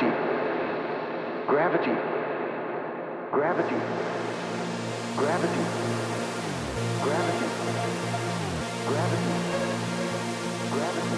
gravity, gravity, gravity, gravity, gravity, gravity, gravity.